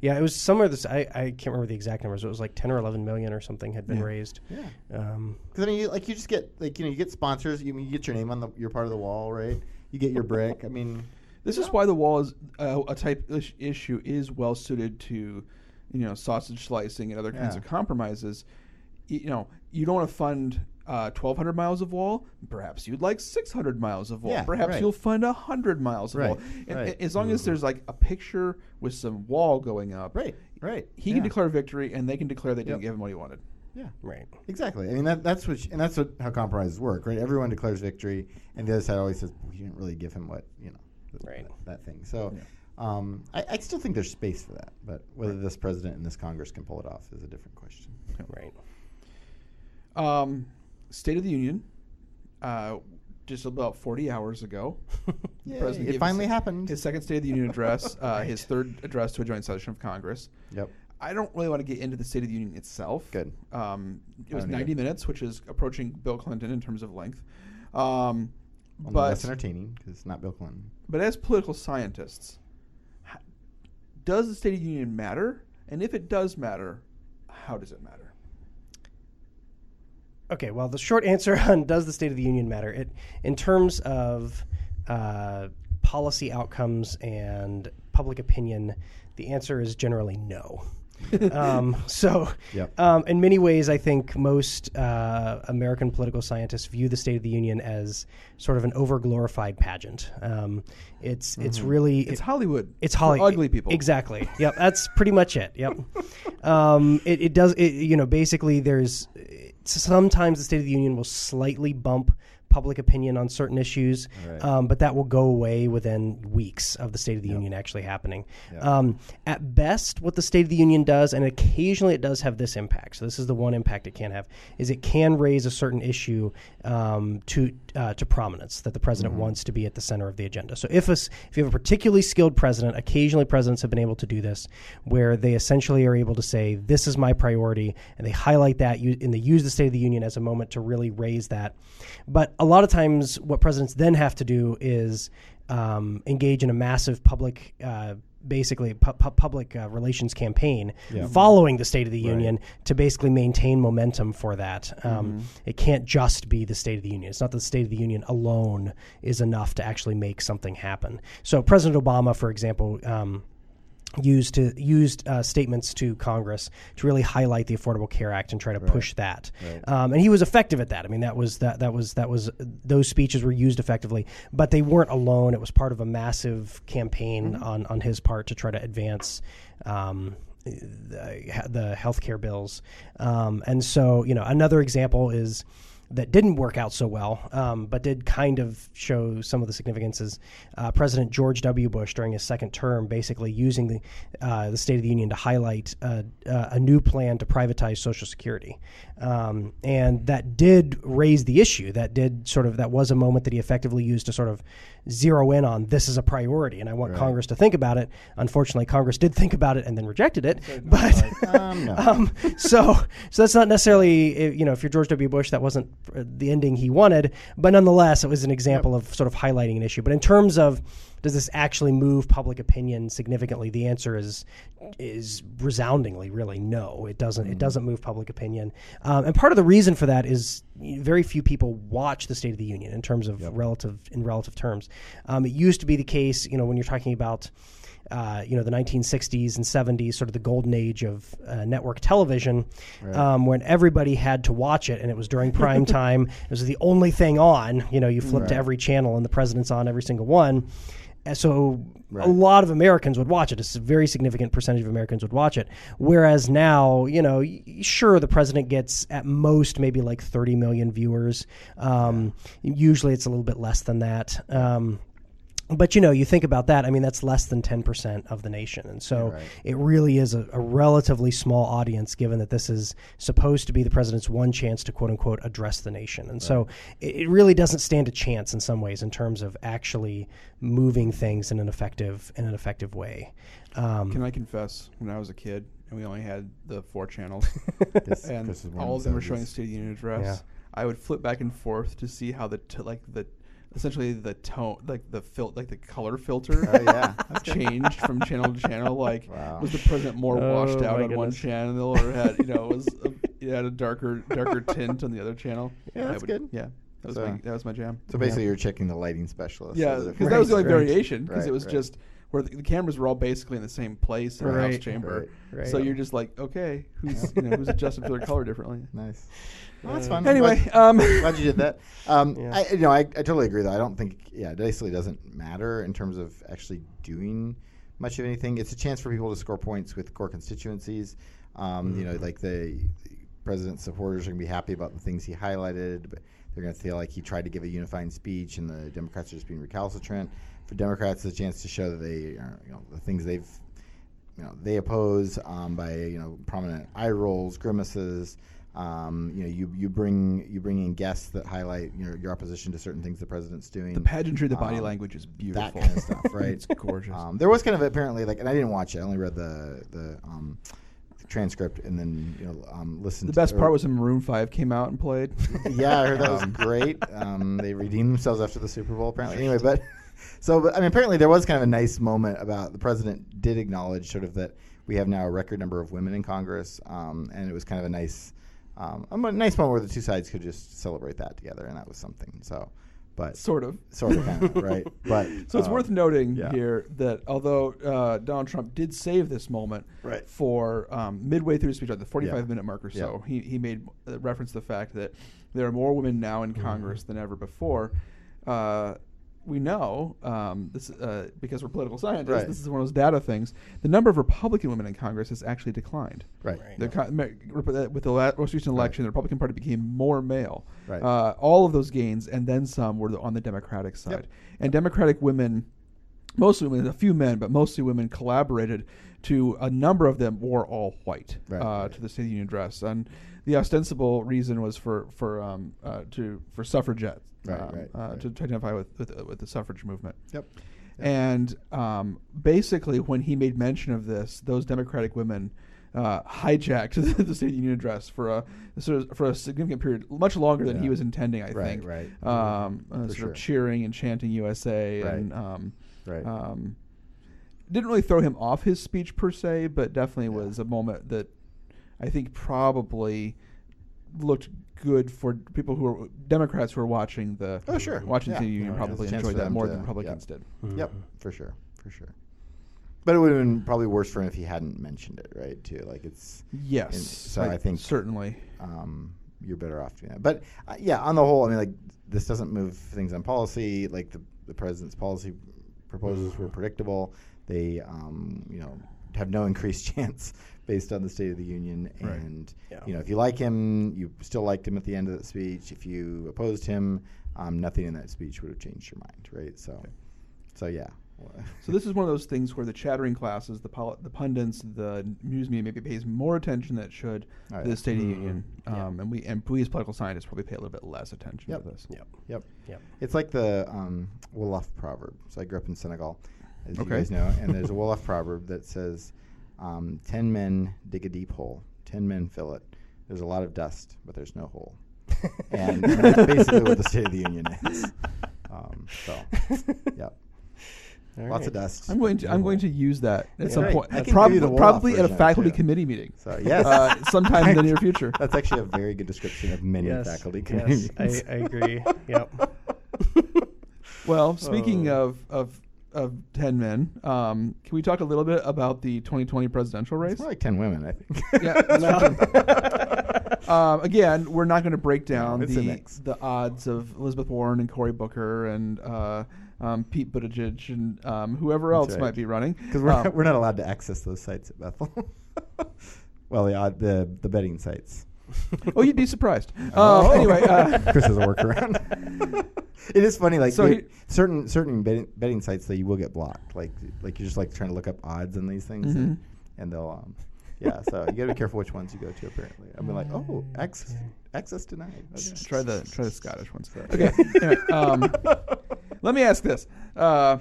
Yeah, it was somewhere. This I, I can't remember the exact numbers. It was like ten or eleven million or something had been Yeah. raised. Yeah. Um, Because I mean, you, like you just get like you know you get sponsors. You, you get your name on the your part of the wall, right? You get your brick. I mean, This is why the wall is uh, a type ish- issue is well suited to, you know, sausage slicing and other kinds Yeah. of compromises. Y- you know, you don't want to fund uh, 1,200 miles of wall. Perhaps you'd like 600 miles of wall. Yeah, Perhaps right. you'll fund 100 miles of Right, wall. And, right. a- As long as there's like a picture with some wall going up, right, right. he yeah. can declare victory, and they can declare they didn't Yep. give him what he wanted. Yeah. right. Exactly. I mean that that's what and that's what how compromises work, right? Everyone declares victory, and the other side always says we didn't really give him what you know, th- Right. that, that thing. So, um, I, I still think there's space for that, but whether this president and this Congress can pull it off is a different question. Right. Um, State of the Union, uh, just about 40 hours ago. the president it gave finally his, happened. His second State of the Union address, uh, his third address to a joint session of Congress. Yep. I don't really want to get into the State of the Union itself. Good. Um, it was 90 either. minutes, which is approaching Bill Clinton in terms of length. Um, Well, but less entertaining because it's not Bill Clinton. but as political scientists, does the State of the Union matter? And if it does matter, how does it matter? Okay, well, the short answer on does the State of the Union matter? It in terms of uh, policy outcomes and public opinion, the answer is generally no. um, so, Yep. um, in many ways, I think most uh, American political scientists view the State of the Union as sort of an overglorified pageant. Um, it's it's really It's Hollywood. it's Hollywood. Ugly people. Exactly. Yep. That's pretty much it. Yep. Um, it, it does. It, you know, basically, there's sometimes the State of the Union will slightly bump public opinion on certain issues, Right. um, but that will go away within weeks of the State of the Union actually happening. Um, at best, what the State of the Union does, and occasionally it does have this impact. So this is the one impact it can have, is it can raise a certain issue um, to uh, to prominence that the president wants to be at the center of the agenda. So if a if you have a particularly skilled president, occasionally presidents have been able to do this, where they essentially are able to say, "This is my priority," and they highlight that, and they use the State of the Union as a moment to really raise that. But a lot of times, what presidents then have to do is um, engage in a massive public. Uh, basically pu- pu- public uh, relations campaign following the State of the Union to basically maintain momentum for that. Um, It can't just be the State of the Union. It's not that the State of the Union alone is enough to actually make something happen. So President Obama, for example. Um, used to used uh, statements to Congress to really highlight the Affordable Care Act and try to push that. Um, and he was effective at that. I mean, that was that that was that was those speeches were used effectively, but they weren't alone. It was part of a massive campaign on on his part to try to advance. Um, the, the healthcare bills, um, and so you know another example is that didn't work out so well, um, but did kind of show some of the significances. Uh, President George W. Bush, during his second term, basically using the uh, the State of the Union to highlight uh, uh, a new plan to privatize Social Security, um, and that did raise the issue. That did sort of that was a moment that he effectively used to sort of zero in on this is a priority, and I want Congress to think about it. Unfortunately, Congress did think about it and then rejected it, but. Um, no. Um, so, so that's not necessarily, you know, if you're George W. Bush, that wasn't uh, the ending he wanted, but nonetheless, it was an example of sort of highlighting an issue. But in terms of does this actually move public opinion significantly? The answer is is resoundingly, really, no. It doesn't. It doesn't move public opinion, um, and part of the reason for that is very few people watch the State of the Union in terms of relative in relative terms. Um, it used to be the case, you know, when you're talking about uh, you know the 1960s and 70s, sort of the golden age of uh, network television, um, when everybody had to watch it, and it was during prime time. It was the only thing on. You know, you flip to every channel, and the president's on every single one. So a lot of Americans would watch it. A very significant percentage of Americans would watch it. Whereas now, you know, sure, the president gets at most maybe like 30 million viewers. Um, Usually, it's a little bit less than that. Um, but you know, you think about that. I mean, that's less than ten percent of the nation, and so it really is a, a relatively small audience, given that this is supposed to be the president's one chance to quote unquote address the nation. And so it, it really doesn't stand a chance in some ways in terms of actually moving things in an effective in an effective way. Um, Can I confess? When I was a kid and we only had the four channels, This- and this all of of them were showing the State of the Union address, Yeah. I would flip back and forth to see how the t- like the essentially the tone like the fil- like the color filter Oh, yeah. changed from channel to channel. Like Wow. was the president more Oh, washed out my on one goodness. channel or had you know was a, it had a darker darker tint on the other channel? Yeah, I that's good. Yeah, that was So- my that was my jam. So basically, you're checking the lighting specialist. Yeah, of the because that was the only different- variation. Because Right, it was right. just where the, the cameras were all basically in the same place in the house Right. chamber. Right, So right. you're just like, okay, who's you know who's adjusting for their color differently? nice. Well, that's. I'm Anyway, glad, um, glad you did that. Um, Yeah. I, you know, I, I totally agree. Though I don't think, yeah, it basically doesn't matter in terms of actually doing much of anything. It's a chance for people to score points with core constituencies. Um, You know, Mm-hmm. like the president's supporters are going to be happy about the things he highlighted, but they're going to feel like he tried to give a unifying speech, and the Democrats are just being recalcitrant. For Democrats, it's a chance to show that they, are, you know, the things they've you know they oppose um, by you know prominent eye rolls, grimaces. Um, you know, you, you bring you bring in guests that highlight your your opposition to certain things the president's doing. the pageantry, the body Um, language is beautiful. that kind of stuff, right? it's gorgeous. Um, there was kind of apparently like, and I didn't watch it. I only read the the um, transcript and then you know um, listened. the best to, part was when Maroon Five came out and played. yeah, I heard that was great. Um, they redeemed themselves after the Super Bowl, apparently. Anyway, but so but, I mean, apparently there was kind of a nice moment about the president did acknowledge sort of that we have now a record number of women in Congress, um, and it was kind of a nice, um, a nice moment where the two sides could just celebrate that together, and that was something. So, but sort of. sort of kind of right, but So it's um, worth noting yeah. here that although uh, Donald Trump did save this moment Right. for um, midway through the speech, at the 45 Yeah. minute mark or so, Yeah. he, he made uh, reference to the fact that there are more women now Mm-hmm. in Congress than ever before. Uh, we know um, this uh, because we're political scientists. Right. This is one of those data things. The number of Republican women in Congress has actually declined. right. The co- me- rep- uh, with the la- most recent election, the Republican Party became more male. Right. Uh, all of those gains and then some were on the Democratic side. And Democratic women, mostly women, a few men, but mostly women, collaborated to a number of them wore all white Right, uh, right. to the State of the Union address. And the ostensible reason was for for um, uh, to for suffragettes Right, um, right, uh, right. To, to identify with with, uh, with the suffrage movement. Yep. And um, basically, when he made mention of this, those Democratic women uh, hijacked the State of the Union address for a sort of, for a significant period, much longer than he was intending. I Right, think. right. Um, uh, sort sure. of cheering and chanting USA Right. and. Um, Right. Didn't really throw him off his speech per se, but definitely was a moment that I think probably looked good for people who are Democrats who are watching the Oh, sure. watching Yeah. the Union No, it's a probably enjoyed that more to- than Republicans yeah. did. Yep, for sure, for sure. But it would have been probably worse for him if he hadn't mentioned it, right? Too like it's Yes, and so I, think certainly. um, you're better off doing that. But uh, yeah, on the whole, I mean, like this doesn't move things on policy. Like the the president's policy proposals were predictable. They, um, you know, have no increased chance based on the State of the Union. Right. And Yeah. you know, if you like him, you still liked him at the end of that speech. If you opposed him, um, nothing in that speech would have changed your mind, right? So, so yeah. So this is one of those things where the chattering classes, the poli- the pundits, the news media maybe pays more attention than it should Oh, to yeah. the State of the Mhm. Union, Yeah. um, and we and we as political scientists probably pay a little bit less attention Yep. to this. Yep. Yep. Yep. It's like the um, Wolof proverb. So I grew up in Senegal, as Okay. you guys know, and there's a Wolof proverb that says, um, 10 men dig a deep hole, 10 men fill it. There's a lot of dust, but there's no hole. and, and that's basically what the State of the Union is. Um, so, yep. All Lots of dust. I'm going to I'm going to use that at Yeah. some Right. point. I can Prob- the probably at a version of it, faculty too. committee meeting. So, yes. uh, sometime in the near future. That's actually a very good description of many yes. faculty committees. Yes, I, I agree. Yep. Well, speaking Oh. of of of ten men, um, can we talk a little bit about the 2020 presidential race? It's more like 10 women, I think. Yeah, that's true. um, again, we're not going to break down it's the the odds of Elizabeth Warren and Cory Booker and uh, um, Pete Buttigieg and um, whoever else right. might be running. Because we're, Um, we're not allowed to access those sites at Bethel. well, the odd, the the betting sites. oh, you'd be surprised. Oh. Um, anyway, uh, Chris has a workaround. It is funny, like So they- he- certain certain betting, betting sites that you will get blocked. Like like you're just like trying to look up odds on these things, and, Mhm. and they'll um, yeah. So you got to be careful which ones you go to. Apparently, I've been like, oh, access access denied. Okay. try the try the Scottish ones. first. Okay. anyway, um, let me ask this: uh,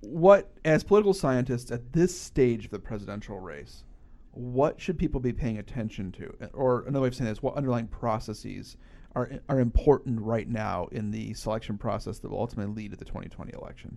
What, as political scientists at this stage of the presidential race, what should people be paying attention to? Or another way of saying this: What underlying processes are are important right now in the selection process that will ultimately lead to the 2020 election?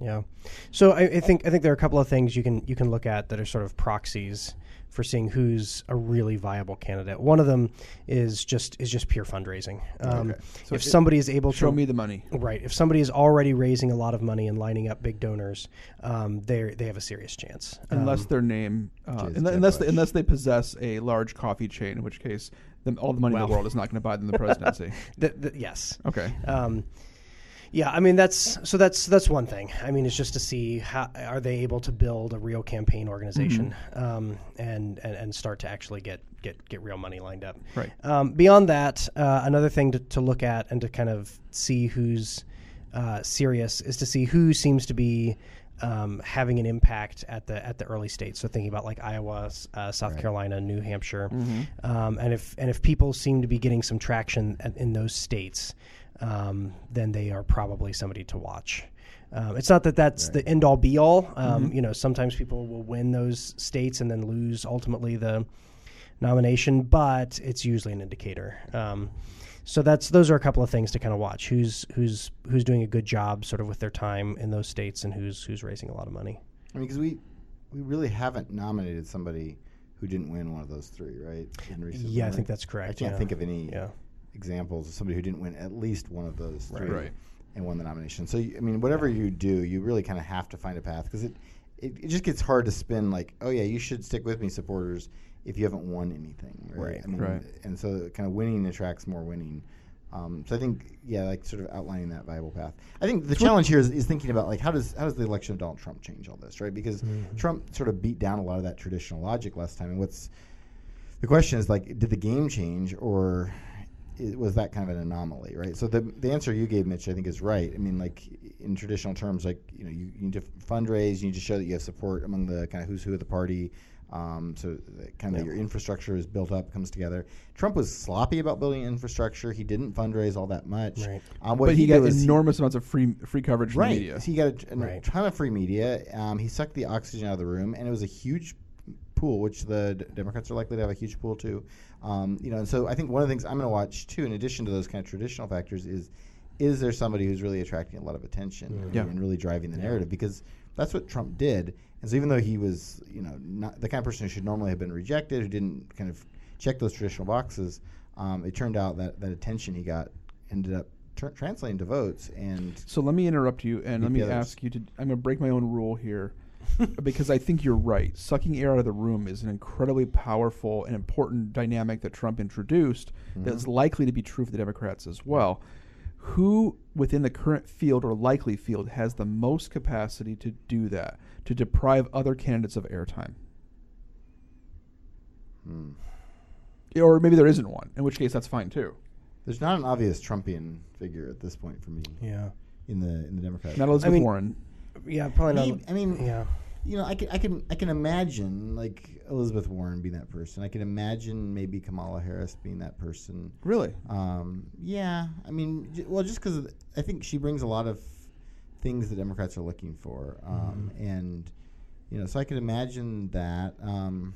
Yeah. So I, I think I think there are a couple of things you can you can look at that are sort of proxies for seeing who's a really viable candidate. One of them is just is just pure fundraising. Um, Okay. So if somebody is able Show to show me the money. Right. If somebody is already raising a lot of money and lining up big donors, um, they they have a serious chance. Unless Um, their name, uh, Jeez, unless they, unless they possess a large coffee chain, in which case, them, all the money in the world is not going to buy them the presidency. th- th- yes. Okay. Um, yeah, I mean that's so that's that's one thing. I mean, it's just to see how are they able to build a real campaign organization um, and, and and start to actually get get get real money lined up. Right. Um, beyond that, uh, another thing to, to look at and to kind of see who's uh, serious is to see who seems to be um, having an impact at the at the early states. So thinking about like Iowa, uh, South Carolina, New Hampshire, um, and if and if people seem to be getting some traction at, in those states, um, then they are probably somebody to watch. Um, it's not that that's the end all be all. Um, You know, sometimes people will win those states and then lose ultimately the nomination, but it's usually an indicator. Um, so that's those are a couple of things to kind of watch. Who's who's who's doing a good job, sort of with their time in those states, and who's who's raising a lot of money. I mean, because we we really haven't nominated somebody who didn't win one of those three, right? Yeah, I think that's correct, I can't yeah. think of any Yeah. Examples of somebody who didn't win at least one of those three Right. and won the nomination. So you- I mean, whatever you do, you really kind of have to find a path because it, it it just gets hard to spin like, oh yeah, you should stick with me, supporters, if you haven't won anything, right? Right. I mean, Right. And so kind of winning attracts more winning. Um, so I think, yeah, like sort of outlining that viable path. I think the challenge here is, is thinking about like how does how does the election of Donald Trump change all this, right? Because Trump sort of beat down a lot of that traditional logic last time. And what's the question is like, did the game change or i was that kind of an anomaly, right? So the the answer you gave, Mitch, I think is right. I mean, like in traditional terms, like you know, you, you need to fundraise, you need to show that you have support among the kind of who's who of the party. Um, so that kind of your infrastructure is built up, comes together. Trump was sloppy about building infrastructure. He didn't fundraise all that much. Right. Um, what but he, did got was he- enormous amounts of free free coverage from right. media. So he got a, a Right. ton of free media. Um, he sucked the oxygen out of the room, and it was a huge pool, which the D- Democrats are likely to have a huge pool too. Um, you know, and so I think one of the things I'm going to watch too, in addition to those kind of traditional factors, is is there somebody who's really attracting a lot of attention and- Yeah. and really driving the narrative because that's what Trump did. And so even though he was, you know, not the kind of person who should normally have been rejected, who didn't kind of check those traditional boxes, um, it turned out that that attention he got ended up tr- translating to votes. And So let me interrupt you and let me others. ask you to. I'm going to break my own rule here because I think you're right. Sucking air out of the room is an incredibly powerful and important dynamic that Trump introduced that's mm-hmm. likely to be true for the Democrats as well. Who within the current field or likely field has the most capacity to do that, to deprive other candidates of airtime? Hmm. Or maybe there isn't one, in which case that's fine too. there's not an obvious Trumpian figure at this point for me Yeah. in the in the Democratic. Not Elizabeth mean- Warren. Yeah, probably not. I mean, yeah. you know, I can I can I can imagine like Elizabeth Warren being that person. I can imagine maybe Kamala Harris being that person. Really? Um, yeah, I mean, j- well, just because I think she brings a lot of things that Democrats are looking for, um, Mm-hmm. and you know, so I can imagine that. Um,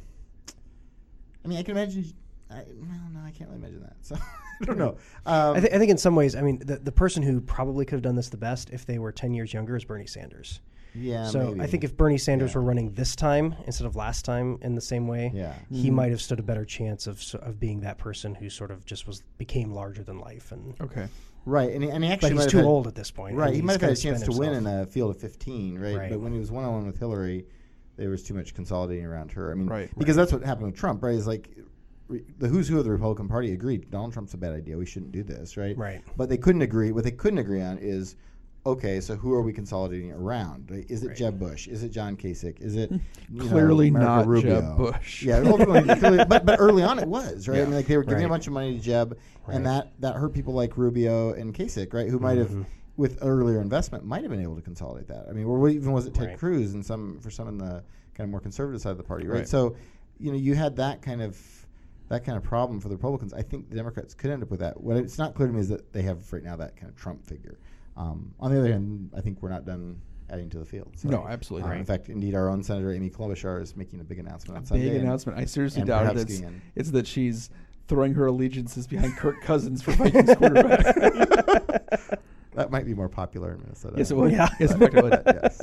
I mean, I can imagine. I, no, no, I can't really imagine that. So I don't know. Um, I, th- I think in some ways, I mean, the, the person who probably could have done this the best if they were 10 years younger is Bernie Sanders. yeah, so maybe. I think if Bernie Sanders Yeah. were running this time instead of last time in the same way, Yeah. he might have stood a better chance of, of being that person who sort of just was became larger than life. And Okay. right, and he, and he actually but he's too had- old at this point. Right, he might have had a chance to win in a field of 15, right? Right. But when he was one on one with Hillary, there was too much consolidating around her. I mean, Right. because that's what happened with Trump, right? Is like re- the who's who of the Republican Party agreed Donald Trump's a bad idea. We shouldn't do this, right? Right. But they couldn't agree. What they couldn't agree on is. Okay, so who are we consolidating around? Is it Right. Jeb Bush? Is it John Kasich? Is it you know, Clearly not Rubio? Jeb Bush. Yeah, clearly, but but early on it was right. I mean, like they were giving a bunch of money to Jeb, Right. and that that hurt people like Rubio and Kasich, right? Who might have, Mm-hmm. with earlier investment, might have been able to consolidate that. I mean, or even was it Ted Right. Cruz and some for some in the kind of more conservative side of the party, right? Right. So, you know, you had that kind of that kind of problem for the Republicans. I think the Democrats could end up with that. What it's not clear to me is that they have right now that kind of Trump figure. Um, on the other hand, I think we're not done adding to the field. So, No, absolutely uh, right. In fact, indeed, our own Senator Amy Klobuchar is making a big announcement on Big Sunday. and- announcement. I seriously doubt perhaps it's, it's that she's throwing her allegiances behind Kirk Cousins for Vikings quarterback. That might be more popular in Minnesota. yes, it would. Yeah. Yes, it would. yes.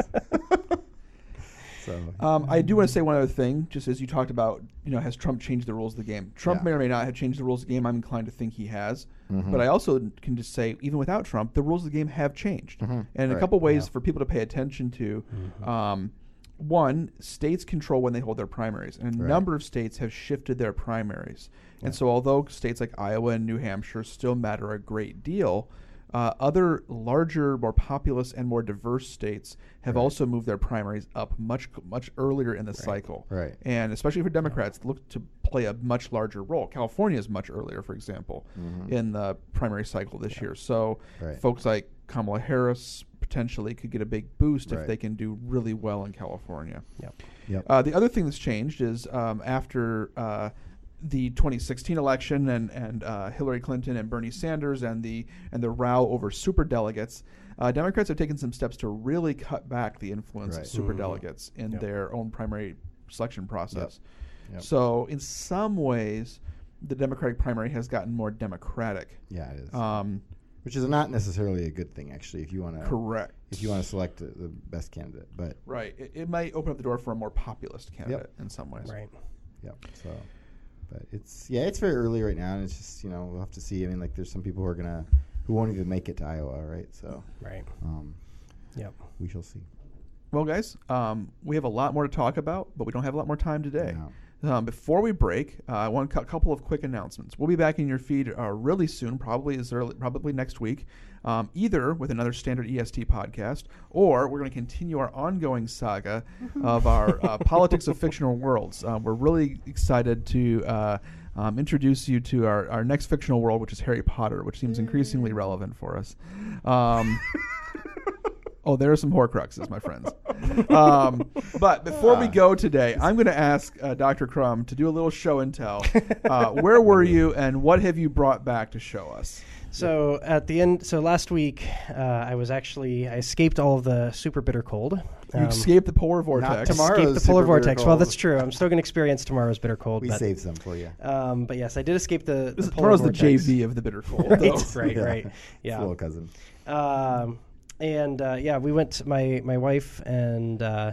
So Um, I do want to say one other thing, just as you talked about, you know, has Trump changed the rules of the game? Trump Yeah. may or may not have changed the rules of the game. I'm inclined to think he has. Mhm. But I also can just say, even without Trump, the rules of the game have changed. Mhm. And in a couple ways Yeah. for people to pay attention to. Um, one, states control when they hold their primaries, and a Right. number of states have shifted their primaries. Yeah. And so, although states like Iowa and New Hampshire still matter a great deal, uh, other larger, more populous, and more diverse states have Right. also moved their primaries up much much earlier in the cycle. Right. And especially for Democrats, look to play a much larger role. California is much earlier, for example, in the primary cycle this year. So Mm-hmm. Right. folks like Kamala Harris potentially could get a big boost Right. if they can do really well in California. Yep. Yep. Uh, the other thing that's changed is um, after uh, the 2016 election and and uh, Hillary Clinton and Bernie Sanders and the and the row over super delegates, uh, Democrats have taken some steps to really cut back the influence Right. of super delegates in Yep. their own primary selection process. Yep. So in some ways, the Democratic primary has gotten more democratic. yeah, it is. Um, Which is not necessarily a good thing, actually. If you want to correct. if you want to select uh, the best candidate, but Right. It, it might open up the door for a more populist candidate in some ways. Right. yeah. So, but it's yeah, it's very early right now, and it's just you know we'll have to see. I mean, like there's some people who are gonna who won't even make it to Iowa, right? So, Right. um, Yep. we shall see. Well, guys, um, we have a lot more to talk about, but we don't have a lot more time today. No. Um, before we break, uh, I want a couple of quick announcements. We'll be back in your feed uh, really soon, probably as early, probably next week, um, either with another standard EST podcast, or we're going to continue our ongoing saga of our uh, politics of fictional worlds. Um, we're really excited to. Uh, um, introduce you to our, our next fictional world, which is Harry Potter, which seems increasingly relevant for us. Um, Oh, there are some Horcruxes, my friends. Um, but before we go today, I'm going to ask uh, Dr. Crumb to do a little show and tell. Uh, where were you, and what have you brought back to show us? So at the end, so last week, uh, I was actually I escaped all of the super bitter cold. You Um, escaped the polar vortex. tomorrow. escaped the Tomorrow's polar super bitter vortex. Well, that's true. I'm still going to experience tomorrow's bitter cold. We but, saved some for you. um, but yes, I did escape the, This the is- polar tomorrow's the. JV of the bitter cold. Right, though. right, Yeah. right. It's Yeah. little cousin. Um, and uh, yeah, we went. My my wife and uh,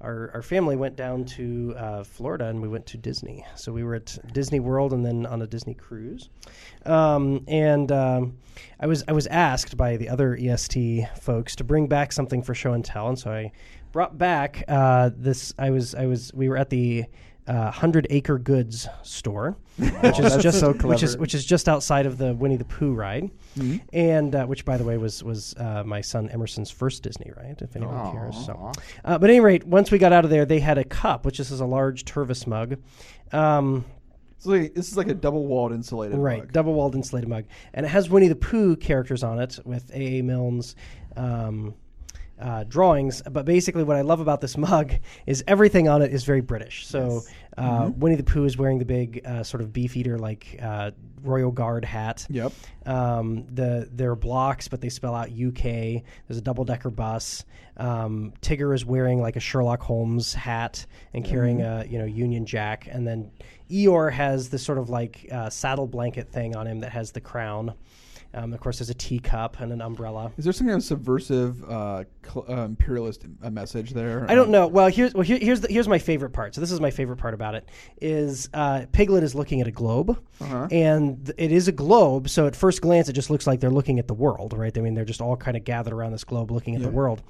our our family went down to uh, Florida, and we went to Disney. So we were at Disney World, and then on a Disney cruise. Um, and um, I was I was asked by the other EST folks to bring back something for show and tell, and so I brought back uh, this. I was I was we were at the. Uh, Hundred Acre Goods store, which is just so which is clever. which is just outside of the Winnie the Pooh ride, Mm-hmm. and uh, which, by the way, was was uh, my son Emerson's first Disney ride. If anyone Aw. cares. So, uh, but at any rate, once we got out of there, they had a cup, which is a large Tervis mug. Um, So this is like a double-walled insulated right, mug. double walled insulated mug, and it has Winnie the Pooh characters on it with A. A. Milne's um, uh, drawings. But basically, what I love about this mug is everything on it is very British. So uh, Winnie the Pooh is wearing the big uh, sort of beefeater like uh, Royal Guard hat. Yep. Um, the there are blocks, but they spell out UK. There's a double decker bus. Um, Tigger is wearing like a Sherlock Holmes hat and carrying a you know Union Jack, and then Eeyore has this sort of like uh, saddle blanket thing on him that has the crown. Um, of course, there's a teacup and an umbrella. Is there some kind of subversive uh, cl- uh, imperialist uh, message there? I don't Um, know. Well, here's well, here, here's the, here's my favorite part. So this is my favorite part about it is uh, Piglet is looking at a globe, Uh-huh. and it is a globe. So at first glance, it just looks like they're looking at the world, right? I mean, they're just all kind of gathered around this globe, looking at the world.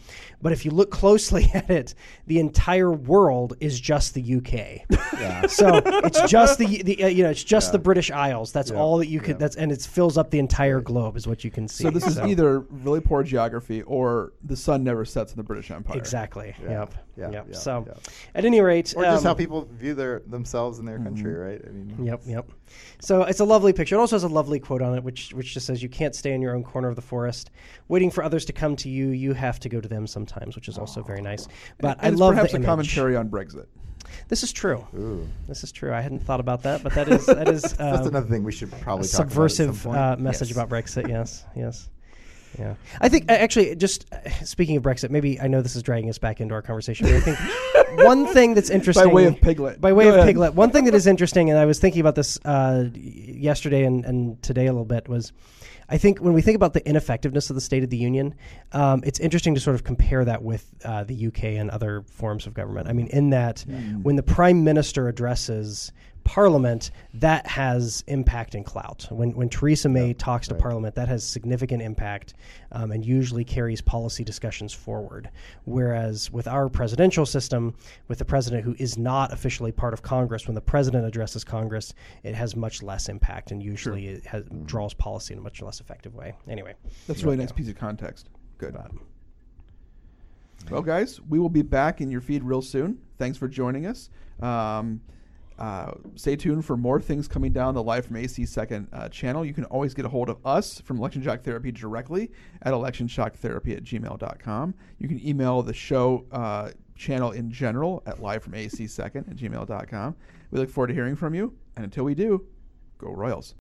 But if you look closely at it, the entire world is just the UK. Yeah. so it's just the, the uh, you know it's just the British Isles. That's all that you could. That's and it fills up the entire globe is what you can see. So this is either really poor geography or the sun never sets in the British Empire. exactly. Yeah. Yep. Yeah, Yep. yeah, so yeah. at any rate, Or just um, how people view their themselves and their country, right? I mean, Yep, yep. So it's a lovely picture. It also has a lovely quote on it, which which just says, "You can't stay in your own corner of the forest, waiting for others to come to you. You have to go to them sometimes," which is also very nice. But And I it's love perhaps the a image. commentary on Brexit. This is true. ooh, This is true. I hadn't thought about that, but that is that is that's um, another thing we should probably talk about at some subversive uh, message Yes. about Brexit. Yes, yes. Yeah, I think actually, just uh, speaking of Brexit, maybe I know this is dragging us back into our conversation, but I think one thing that's interesting by way of Piglet. by way Go of ahead. Piglet, one thing that is interesting, and I was thinking about this uh, yesterday and, and today a little bit was. I think when we think about the ineffectiveness of the State of the Union, um, it's interesting to sort of compare that with uh, the UK and other forms of government. I mean, in that when the Prime Minister addresses Parliament, that has impact and clout. When when Theresa May talks to Parliament, that has significant impact um, and usually carries policy discussions forward. Whereas with our presidential system, with the president who is not officially part of Congress, when the president addresses Congress, it has much less impact and usually it has, draws policy in a much less effective way. Anyway, That's a really nice piece of context. Good. Well, guys, we will be back in your feed real soon. Thanks for joining us. Um, uh, stay tuned for more things coming down the Live from AC Second uh, channel. You can always get a hold of us from Election Shock Therapy directly at electionshocktherapy at gmail.com. You can email the show uh, channel in general at live from AC Second at gmail.com. We look forward to hearing from you. And until we do, go Royals.